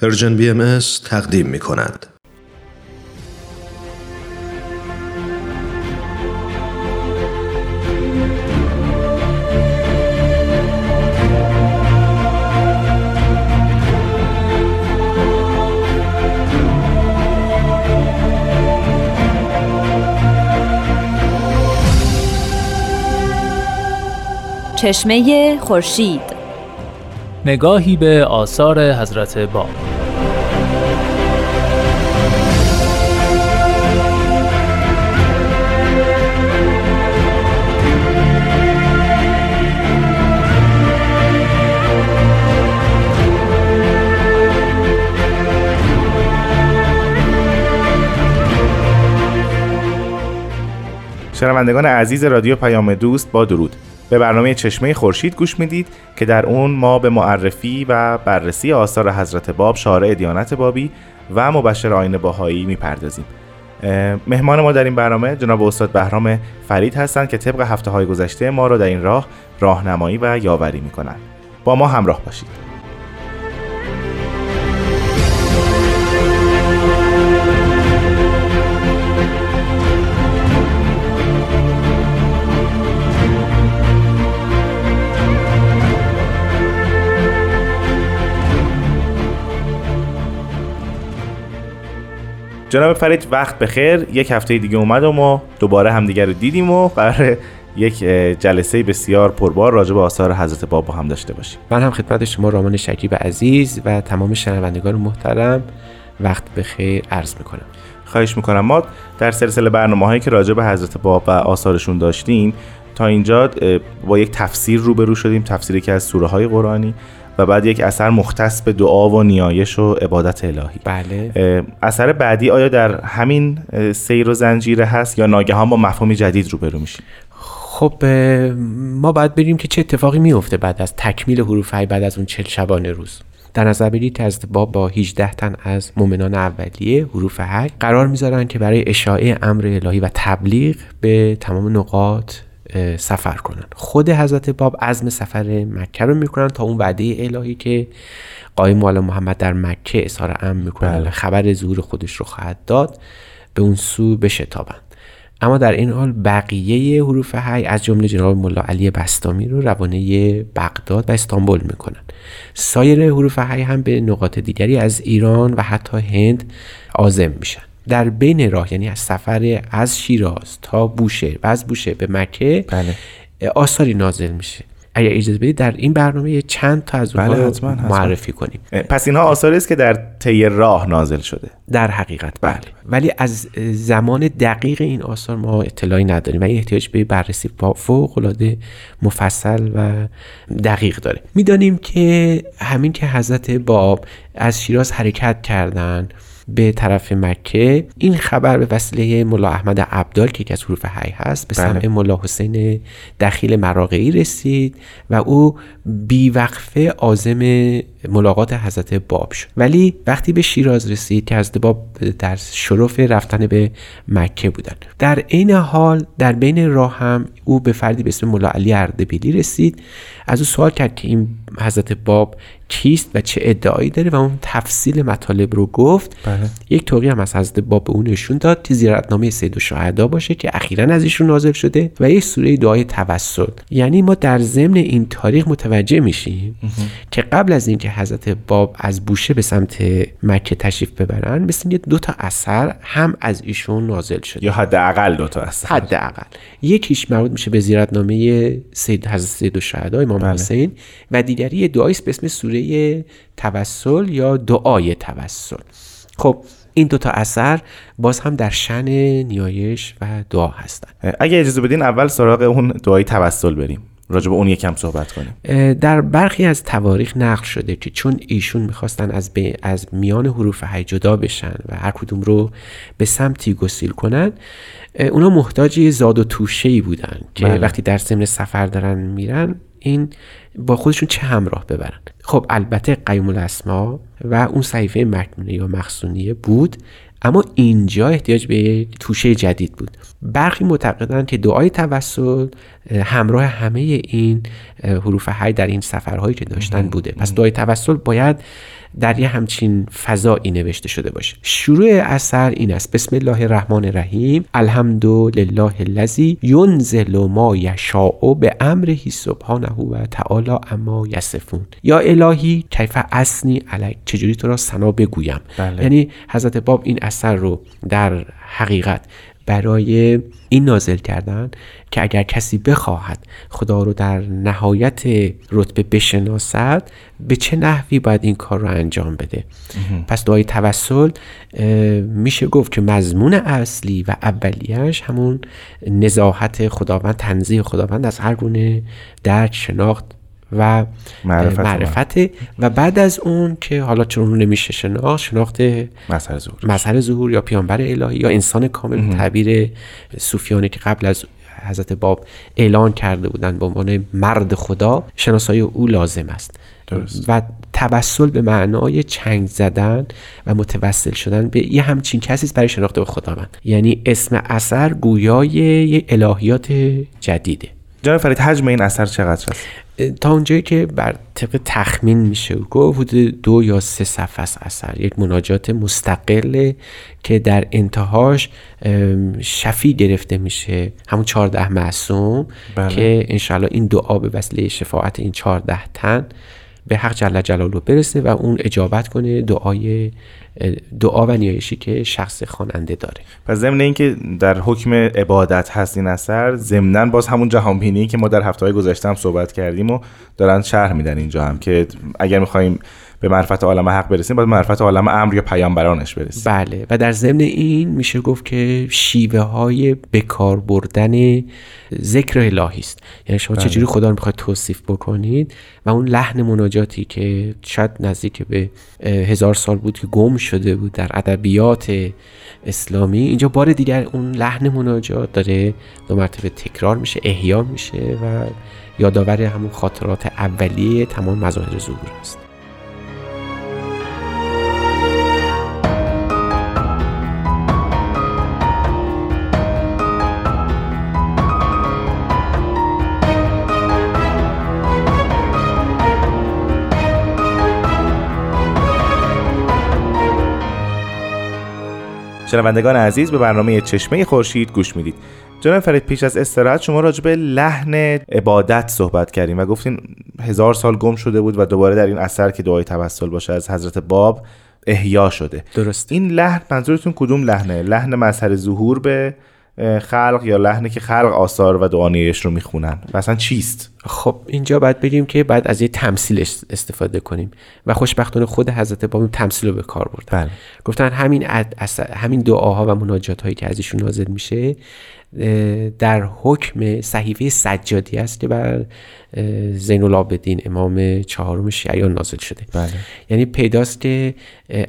پرژن بی ام تقدیم می کند. چشمه خورشید نگاهی به آثار حضرت باب شنوندگان عزیز رادیو پیام دوست با درود. به برنامه چشمه خورشید گوش می‌دید که در اون ما به معرفی و بررسی آثار حضرت باب شارع دیانت بابی و مبشر آین باهایی می‌پردازیم. مهمان ما در این برنامه جناب استاد بهرام فرید هستند که طبق هفته های گذشته ما را در این راه راهنمایی و یاوری می‌کنند. با ما همراه باشید. جناب فرید وقت بخیر. یک هفته دیگه اومد و ما دوباره همدیگر رو دیدیم و قرار یک جلسه بسیار پربار راجع به آثار حضرت باب با هم داشته باشیم. من هم خدمت شما رامان شکیب عزیز و تمام شنوندگان محترم وقت بخیر عرض می‌کنم. خواهش می‌کنم. ما در سلسله برنامه هایی که راجع به حضرت باب و آثارشون داشتیم تا اینجا با یک تفسیر روبرو شدیم. تفسیری که از سوره های قرآنی و بعد یک اثر مختص به دعا و نیایش و عبادت الهی. بله. اثر بعدی آیا در همین سیر و زنجیره هست یا ناگهان با مفهومی جدید روبرو میشیم؟ خب ما باید بریم که چه اتفاقی میفته بعد از تکمیل حروف های بعد از اون چل شبانه روز. در نظر بگیرید از باب با 18 تن از مؤمنان اولیه حروف حی قرار می‌ذارن که برای اشاعه امر الهی و تبلیغ به تمام نقاط سفر کنن. خود حضرت باب عزم سفر مکه رو می‌کنن تا اون وعده الهی که قایم مال محمد در مکه اظهار ام می‌کنن بله. خبر ظهور خودش رو خواهد داد به اون سو بشتابند اما در این حال بقیه حروف هی از جمله جناب ملا علی بستامی رو روانه بغداد و استانبول می‌کنن. سایر حروف هی هم به نقاط دیگری از ایران و حتی هند عازم میشن. در بین راه یعنی از سفر از شیراز تا بوشه و از بوشه به مکه بله. آثاری نازل میشه. اگر اجازه بدید در این برنامه چند تا از بله معرفی کنیم. پس اینها آثاری است که در طی راه نازل شده. در حقیقت بله. بله. ولی از زمان دقیق این آثار ما اطلاعی نداریم و این احتیاج به بررسی فوق العاده مفصل و دقیق داره. می‌دانیم که همین که حضرت باب از شیراز حرکت کردند به طرف مکه این خبر به وسیله ملا احمد عبدال که یکی از حروف حی هست به سمع بله. ملا حسین دخیل مراقعی رسید و او بیوقفه عازم ملاقات حضرت باب شد. ولی وقتی به شیراز رسید که حضرت باب در شرف رفتن به مکه بودن. در عین حال در بین راه هم او به فردی به اسم ملا علی اردبیلی رسید. از او سوال کرد که این حضرت باب کیست و چه ادعایی داره و اون تفصیل مطالب رو گفت. بله. یک توقی هم از حضرت باب به اون نشون داد که زیارتنامه سید و شهدا باشه که اخیرا از ایشون نازل شده و یک سوره دعای توسل. یعنی ما در ضمن این تاریخ متوجه میشیم که قبل از اینکه حضرت باب از بوشه به سمت مکه تشریف ببرن مثل دو تا اثر هم از ایشون نازل شده. یا حداقل دو تا اثر. حداقل. یکیش مربوط میشه به زیارتنامه سید حضرت سید و شهدا امام بله. حسین و دیگری دعایی به اسم سوره توسل یا دعای توسل. خب این دو تا اثر باز هم در شن نیایش و دعا هستند اگه اجازه بدین اول سراغ اون دعای توسل بریم. راجع به اون یکم صحبت کنیم. در برخی از تواریخ نقل شده که چون ایشون می‌خواستن از, از میان حروف هی جدا بشن و هر کدوم رو به سمتی گسیل کنن اونا محتاج زاد و توشه ای بودن که بله. وقتی در ضمن سفر دارن میرن این با خودشون چه همراه ببرن؟ خب البته قیوم الاسما و اون صحیفه مکنونه یا مخصونیه بود. اما اینجا احتیاج به توشه جدید بود. برخی معتقدند که دعای توسل همراه همه این حروف های در این سفرهایی که داشتن بوده. پس دعای توسل باید در یه همچین فضایی نوشته شده باشه. شروع اثر این است. بسم الله الرحمن الرحیم. الحمد لله الذی ینزل ما یشاء به امره سبحانه و تعالی اما یصفون. یا الهی کیف اسنی علیک چجوری تو را سنا بگویم؟ بله. یعنی حضرت باب این اثر رو در حقیقت برای این نازل کردن که اگر کسی بخواهد خدا رو در نهایت رتبه بشناسد به چه نحوی باید این کار رو انجام بده؟ پس دعای توسل میشه گفت که مضمون اصلی و اولیش همون نزاحت خداوند تنزیه خداوند از هر گونه درک شناخت و معرفت معرفته و بعد از اون که حالا چون نمیشه شناخت شناخت مسئله ظهور. مظهر ظهور یا پیامبر الهی یا انسان کامل تعبیر صوفیانی که قبل از حضرت باب اعلان کرده بودند به عنوان مرد خدا شناسایی او لازم است. درست. و توسل به معنای چنگ زدن و متوسل شدن به یه همچین کسی است برای شناخت به خداوند. یعنی اسم اثر گویای یه الهیات جدیده. جناب فرید حجم این اثر چقدر است؟ تا اونجایی که بر طبق تخمین میشه گفت حدود دو یا سه صفحه است اثر. یک مناجات مستقله که در انتهاش شفی گرفته میشه. همون چهارده معصوم بله. که انشاءالله این دعا به وسیله شفاعت این چهارده تن به حق جل جلاله برسه و اون اجابت کنه دعای دعا و نیایشی که شخص خواننده داره. پس ضمن اینکه در حکم عبادت هست این اثر ضمنا باز همون جهانبینی که ما در هفته های گذشته هم صحبت کردیم و دارن شرح میدن اینجا هم که اگر می‌خوایم به معرفت عالم حق برسیم باید معرفت عالم امر یا پیامبرانش برسیم. بله. و در ضمن این میشه گفت که شیوه های بکار بردن ذکر الهی است. یعنی شما چجوری خدا رو می‌خواید توصیف بکنید و اون لحن مناجاتی که شاید نزدیک به هزار سال بود که گم شده بود در ادبیات اسلامی اینجا بار دیگر اون لحن مناجات داره دو مرتبه تکرار میشه احیا میشه و یادآور همون خاطرات اولیه تمام مظاهر ظهور است. شنوندگان عزیز به برنامه چشمه خورشید گوش می‌دید. جناب فرید پیش از استراحت شما راجع به لحن عبادت صحبت کردیم و گفتین هزار سال گم شده بود و دوباره در این اثر که دعای توسل باشه از حضرت باب احیا شده. درست. این لحن منظورتون کدوم لحنه؟ لحن مظهر ظهور به خلق یا لحنی که خلق آثار و دعانیش رو می‌خونن. و اصلا چیست؟ خب اینجا باید بگیم که بعد از یه تمثیل اس- استفاده کنیم و خوشبختانه خود حضرت باب تمثیل رو به کار بردن. بله. گفتن همین همین دعاها و مناجات هایی که ازشون نازل میشه در حکم صحیفه سجادی است که بر زین العابدین امام چهارم شیعیان نازل شده. بله. یعنی پیداست که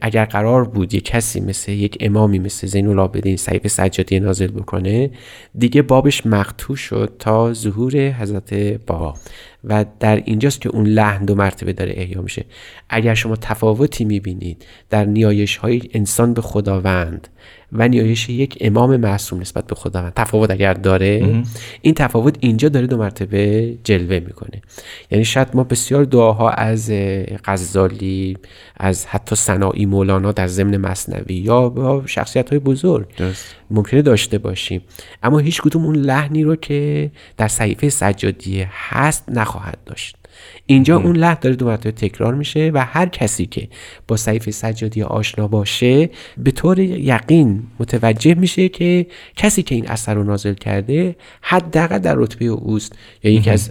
اگر قرار بود یک کسی مثل یک امامی مثل زین العابدین صحیفه سجادی نازل بکنه دیگه بابش مقطوع شد تا ظهور حضرت باب و در اینجاست که اون لحن دو مرتبه داره احیا میشه. اگر شما تفاوتی می‌بینید در نیایش های انسان به خداوند و نیایش یک امام معصوم نسبت به خداوند. تفاوت اگر داره این تفاوت اینجا داره دو مرتبه جلوه می‌کنه. یعنی شاید ما بسیار دعاها از غزالی از حتی صناعی مولانا در ضمن مصنوی یا با شخصیت های بزرگ درست. ممکنه داشته باشیم. اما هیچ کدوم اون لحنی رو که در صحیفه سجادیه هست نخواهد داشت. اینجا اون لحن داره دو مرتبه تکرار میشه و هر کسی که با صحیفه سجادی آشنا باشه به طور یقین متوجه میشه که کسی که این اثر رو نازل کرده حداقل در رتبه اوست یا یکی از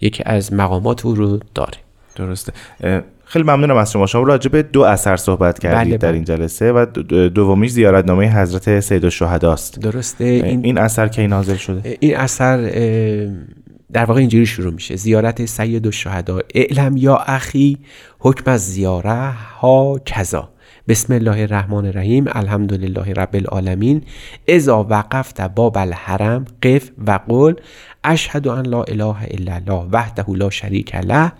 یکی از مقامات او رو داره. درسته. خیلی ممنونم از شما. شما راجع به دو اثر صحبت کردید بله، در بله. این جلسه و دو- دو- دومیش زیارتنامه حضرت سید الشهداست. درسته. این, این اثر کی نازل شده؟ این اثر در واقع اینجوری شروع میشه. زیارت سید و شهدا. اعلم یا اخی حکم از زیاره ها کذا. بسم الله الرحمن الرحیم. الحمدلله رب العالمین. اذا وقفت باب الحرم قف و قل اشهد ان لا اله الا الله وحده لا شریک له.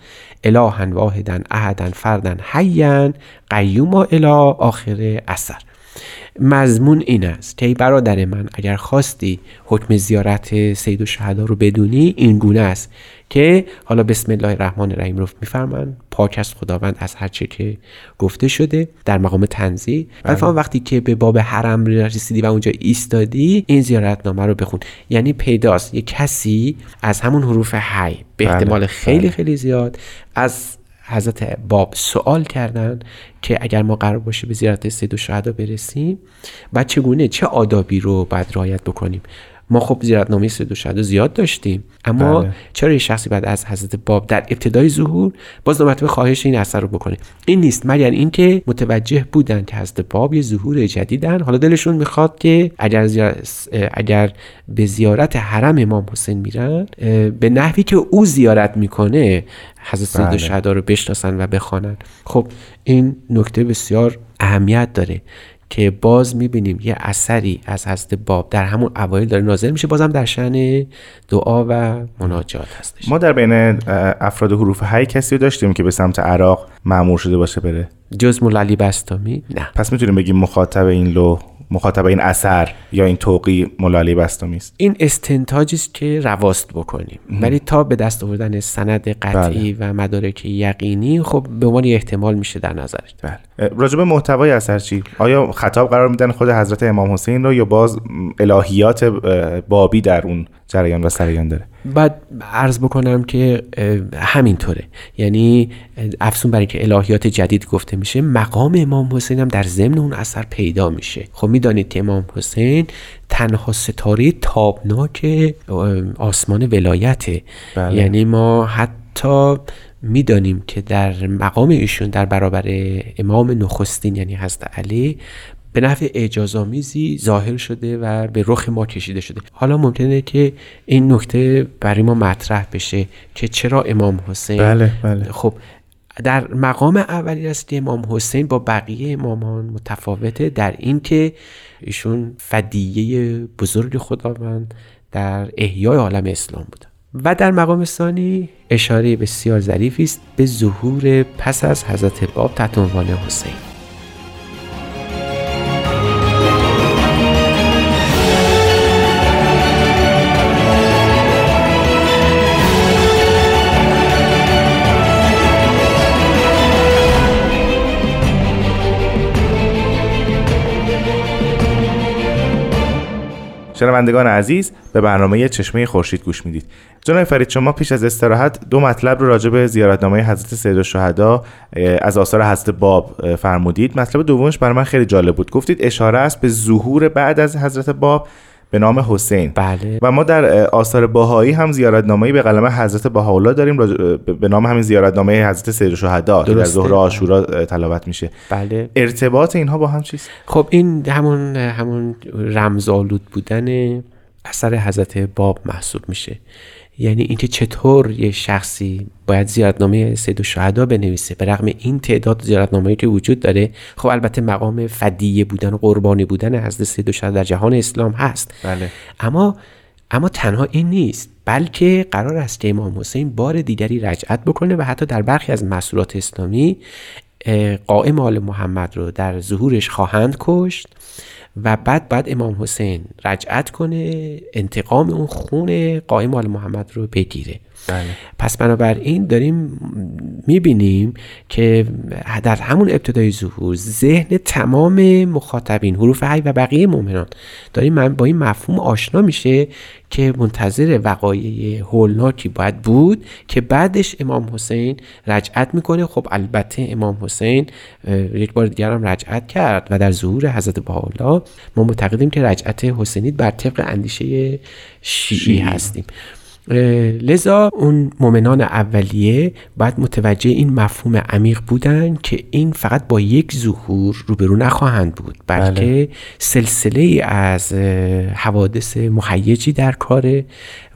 الها واحدا احدا فردا حیا قیوما الی آخر اثر. مضمون این است. که برادر من اگر خواستی حکم زیارت سید و شهدا رو بدونی این گونه است که حالا بسم الله الرحمن الرحیم رو میفرمن پاک است خداوند از هر چه که گفته شده در مقام تنزیه. و بله. وقتی که به باب حرم رسیدی و اونجا ایستادی این زیارتنامه رو بخون. یعنی پیداست. یه کسی از همون حروف حی به بله، احتمال خیلی بله. خیلی زیاد از حضرت باب سوال کردن که اگر ما قرار باشه به زیارت سید و برسیم و چگونه چه آدابی رو باید رعایت بکنیم. ما خب زیارتنامه سید و شهدا زیاد داشتیم. اما بله. چرا یه شخصی بعد از حضرت باب در ابتدای ظهور باز دو مرتبه خواهش این اثر رو بکنه؟ این نیست مگر اینکه متوجه بودن که حضرت باب یه ظهور جدیدن؟ حالا دلشون می‌خواد که اگر زیار- اگر به زیارت حرم امام حسین میرن به نحوی که او زیارت می‌کنه حضرت سید بله. و شهدا رو بشناسن و بخوانن. خب این نکته بسیار اهمیت داره. که باز می‌بینیم یه اثری از حضرت باب در همون اوایل داره نازل میشه بازم در شأن دعا و مناجات هستش. ما در بین افراد حروف هی کسی رو داشتیم که به سمت عراق معمور شده باشه بره. جز مولا بستامی؟ نه. پس می‌تونیم بگیم مخاطب این لو مخاطب این اثر یا این توقی مولالی بستامی است. این استنتاجی است که رواست بکنیم. ولی تا به دست آوردن سند قطعی و مدارک یقینی خب به عنوان احتمال میشه در نظر گرفت. بله. به محتوای اثر چی؟ آیا خطاب قرار میدن خود حضرت امام حسین رو یا باز الهیات بابی در اون جریان و سریان داره؟ بعد عرض بکنم که همینطوره. یعنی افسون برای که الهیات جدید گفته میشه مقام امام حسین هم در ضمن اون اثر پیدا میشه. خب می‌دانید که امام حسین تنها ستاره تابناک آسمان ولایته. بله. یعنی ما حتی می‌دانیم که در مقام ایشون در برابر امام نخستین یعنی حضرت علی به نحو اعجازآمیزی ظاهر شده و به رخ ما کشیده شده. حالا ممکنه که این نکته برای ما مطرح بشه که چرا امام حسین بله، بله. خب در مقام اولی است که امام حسین با بقیه امامان متفاوته در این که ایشون فدیه بزرگ خداوند در احیای عالم اسلام بودن و در مقام ثانی اشاره بسیار ظریفی است به ظهور پس از حضرت باب تحت عنوان حسین. شنوندگان عزیز به برنامه چشمه خورشید گوش می‌دید. جناب فرید شما پیش از استراحت دو مطلب رو راجع به زیارتنامه حضرت سید الشهدا از آثار حضرت باب فرمودید. مطلب دومش برای من خیلی جالب بود. گفتید اشاره است به ظهور بعد از حضرت باب به نام حسین. بله. و ما در آثار باهایی هم زیارتنامه‌ای به قلم حضرت بهاءالله داریم به نام همین زیارتنامه حضرت سید الشهدا در. ظهر عاشورا تلاوت میشه. بله. ارتباط اینها با هم چیست؟ خب این همون همون رمزآلود بودن اثر حضرت باب محسوب میشه. یعنی اینکه چطور یه شخصی باید زیارتنامه سید الشهدا بنویسه به رغم این تعداد زیارتنامه‌ای که وجود داره خب البته مقام فدیه بودن و قربانی بودن حضرت سید الشهدا در جهان اسلام هست. بله. اما اما تنها این نیست بلکه قرار است که امام حسین بار دیگری رجعت بکنه و حتی در برخی از مسئولات اسلامی قائم آل محمد رو در ظهورش خواهند کشت. و بعد بعد امام حسین رجعت کنه انتقام اون خون قائم آل محمد رو بگیره. بله. پس بنابراین داریم می‌بینیم که در همون ابتدای ظهور ذهن تمام مخاطبین حروف حی و بقیه مؤمنان داریم من با این مفهوم آشنا میشه که منتظر وقایع هولناکی باید بود که بعدش امام حسین رجعت می‌کنه. خب البته امام حسین یک بار دیگر هم رجعت کرد و در ظهور حضرت بهاءالله ما معتقدیم که رجعت حسینی بر طبق اندیشه شیعی. هستیم. لذا اون مؤمنان اولیه باید متوجه این مفهوم عمیق بودن که این فقط با یک ظهور روبرو نخواهند بود بلکه سلسله ای از حوادث مهیجی در کاره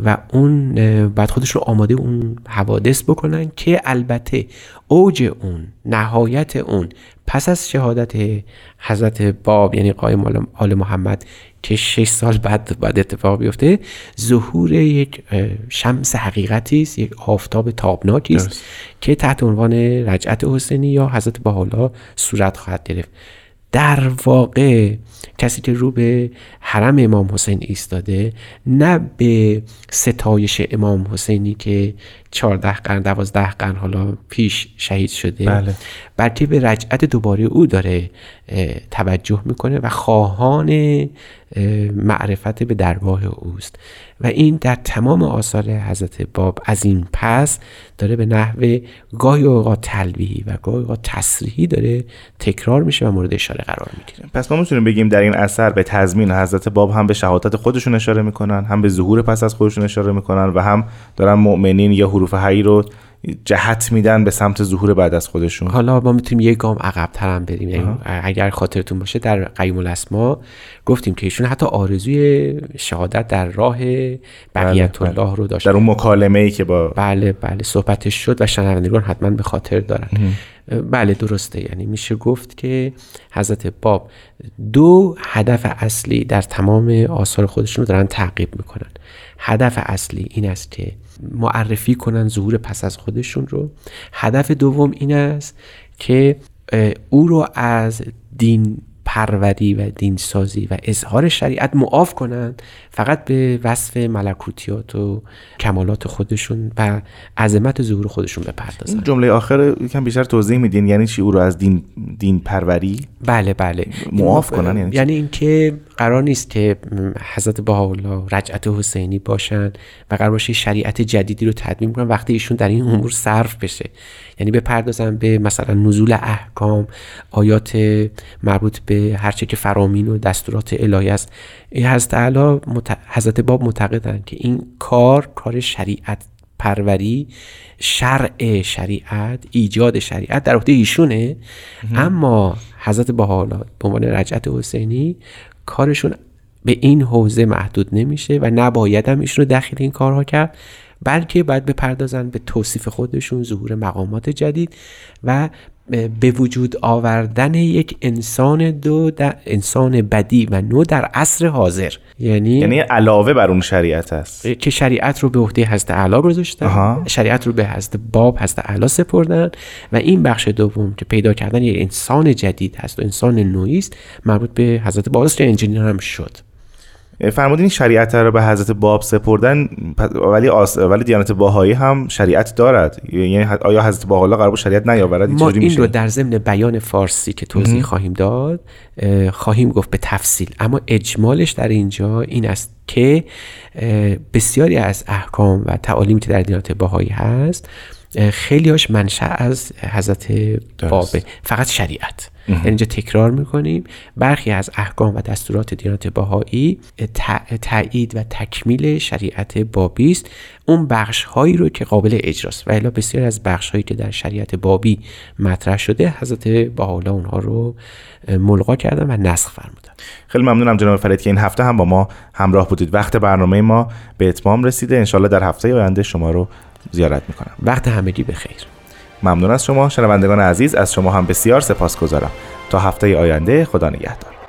و اون اه، باید خودشون آماده اون حوادث بکنن که البته اوج اون نهایت اون پس از شهادت حضرت باب یعنی قایم آل- محمد که شش سال بعد بعد اتفاق بیفته ظهور یک شمس حقیقتی است یک آفتاب تابناکی است. که تحت عنوان رجعت حسینی یا حضرت بهاءالله صورت خواهد گرفت در واقع کسی که رو به حرم امام حسین ایستاده نه به ستایش امام حسینی که 14 قرن 12 قرن حالا پیش شهید شده. بله. بلکه به رجعت دوباره او داره توجه می‌کنه و خواهان معرفت به درگاه اوست. و این در تمام آثار حضرت باب از این پس داره به نحو گاهی اوقات تلویحی و گاهی اوقات تصریحی داره تکرار میشه و مورد اشاره قرار می‌گیره. پس ما می‌تونیم بگیم در این اثر به تضمین حضرت باب هم به شهادت خودشون اشاره می‌کنن هم به ظهور پس از خودشون اشاره می‌کنن و هم دارن مؤمنین یا حروف حی رو جهت میدن به سمت ظهور بعد از خودشون. حالا ما می‌تونیم یه گام عقب هم بریم. یعنی اگر خاطرتون باشه در قیوم الاسما گفتیم که ایشون حتی آرزوی شهادت در راه بقیت بله، الله رو داشت. در اون مکالمه ای که با بله بله. صحبتش شد و شنوندگان حتما به خاطر دارن. بله درسته. یعنی میشه گفت که حضرت باب دو هدف اصلی در تمام آثار خودشون رو دارن تعقیب می‌کنن. هدف اصلی این است که معرفی کنن ظهور پس از خودشون رو. هدف دوم این است که او رو از دین پروری و دینسازی و اظهار شریعت معاف کنند فقط به وصف ملکوتیات و کمالات خودشون و عظمت ظهور خودشون بپردازن. جمله آخر یکم بیشتر توضیح میدین. یعنی چی؟ او رو از دین دین پروری؟ بله بله. معاف کنن یعنی, یعنی اینکه قرار نیست که حضرت بهاءالله رجعت حسینی باشن و قرار باشه شریعت جدیدی رو تدوین کنن وقتی ایشون در این امور صرف بشه. یعنی بپردازن به مثلا نزول احکام آیات مربوط به هرچه که فرامین و دستورات الهی است. حضرت علا حضرت باب معتقدند که این کار کار شریعت پروری شرع شریعت ایجاد شریعت در عهده ایشونه. اما حضرت بهاءالله به عنوان رجعت حسینی کارشون به این حوزه محدود نمیشه و نباید هم ایشون رو داخل این کارها کرد بلکه باید بپردازن به توصیف خودشون ظهور مقامات جدید و به وجود آوردن یک انسان دو در انسان بدی و نو در عصر حاضر. یعنی یعنی علاوه بر اون شریعت است. که شریعت رو به عهده حضرت اعلی گذاشتن شریعت رو به حضرت باب حضرت اعلی سپردن و این بخش دوم که پیدا کردن یک انسان جدید هست و انسان نوعی است مربوط به حضرت باب انجینیر هم شد. فرمودین شریعت رو به حضرت باب سپردن ولی آس... ولی دیانت باهایی هم شریعت دارد. یعنی آیا حضرت باحالا قرار شریعت نیاورد؟ ما این رو در ضمن بیان فارسی که توضیح خواهیم داد خواهیم گفت به تفصیل. اما اجمالش در اینجا این است که بسیاری از احکام و تعالیمی که در دیانت باهایی هست خیلیاش منشأ از حضرت بابه فقط شریعت. یعنی اینجا تکرار می‌کنیم. برخی از احکام و دستورات دیانت باهایی تایید و تکمیل شریعت بابی است. اون بخش هایی رو که قابل اجراست. و الا بسیار از بخش هایی که در شریعت بابی مطرح شده حضرت باحالا اونها رو ملغا کردن و نسخ فرمودن. خیلی ممنونم جناب فرید که این هفته هم با ما همراه بودید. وقت برنامه ما به اتمام رسیده. انشالله در هفته آینده شما رو زیارت می‌کنم. وقت همگی بخیر. ممنون از شما شنوندگان عزیز از شما هم بسیار سپاس گذارم تا هفته آینده خدا نگهدار.